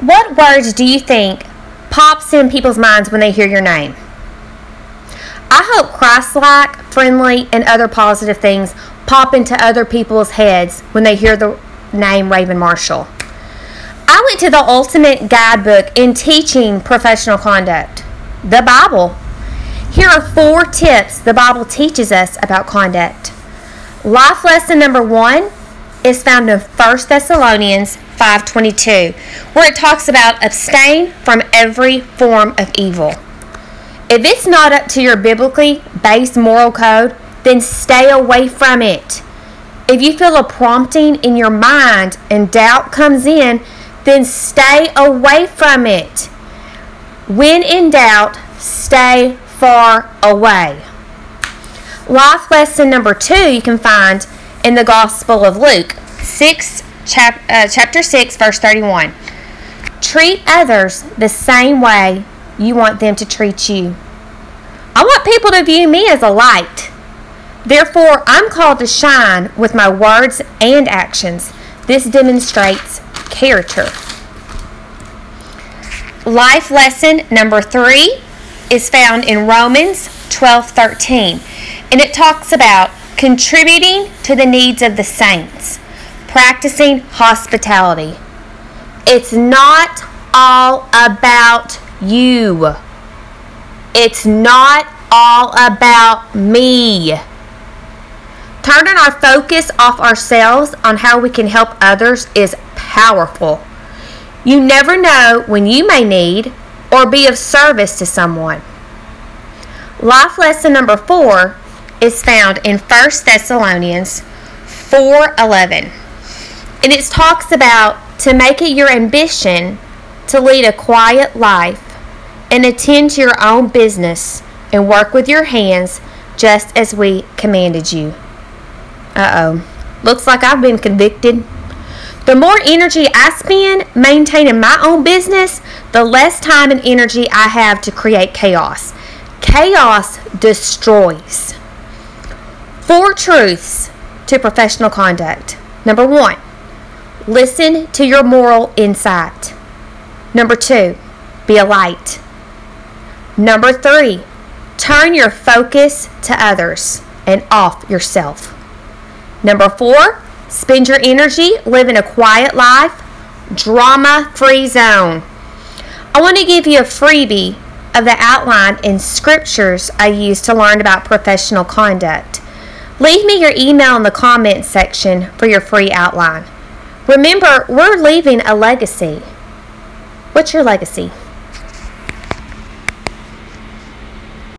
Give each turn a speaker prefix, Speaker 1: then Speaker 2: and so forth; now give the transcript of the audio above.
Speaker 1: What words do you think pops in people's minds when they hear your name? I hope Christ-like, friendly, and other positive things pop into other people's heads when they hear the name Raven Marshall. I went to the ultimate guidebook in teaching professional conduct, the Bible. Here are four tips the Bible teaches us about conduct. Life lesson number one is found in 1 Thessalonians 5:22, where it talks about abstain from every form of evil. If it's not up to your biblically based moral code, then stay away from it. If you feel a prompting in your mind and doubt comes in, then stay away from it. When in doubt, stay far away. Life lesson number two you can find in the Gospel of Luke, 6, chap, uh, chapter 6, verse 31. Treat others the same way you want them to treat you. I want people to view me as a light. Therefore, I'm called to shine with my words and actions. This demonstrates character. Life lesson number three is found in Romans 12 13, and it talks about contributing to the needs of the saints, practicing hospitality. It's not all about you. It's not all about me. Turning our focus off ourselves on how we can help others is powerful. You never know when you may need or be of service to someone. Life lesson number four is found in 1 Thessalonians 4:11. And it talks about to make it your ambition to lead a quiet life and attend to your own business and work with your hands just as we commanded you. Uh oh. Looks like I've been convicted. The more energy I spend maintaining my own business, the less time and energy I have to create chaos. Chaos destroys. Four truths to professional conduct. Number one, listen to your moral insight. Number two, be a light. Number three, turn your focus to others and off yourself. Number four, spend your energy living a quiet life, drama free zone. I want to give you a freebie of the outline and scriptures I use to learn about professional conduct. Leave me your email in the comments section for your free outline. Remember, we're leaving a legacy. What's your legacy?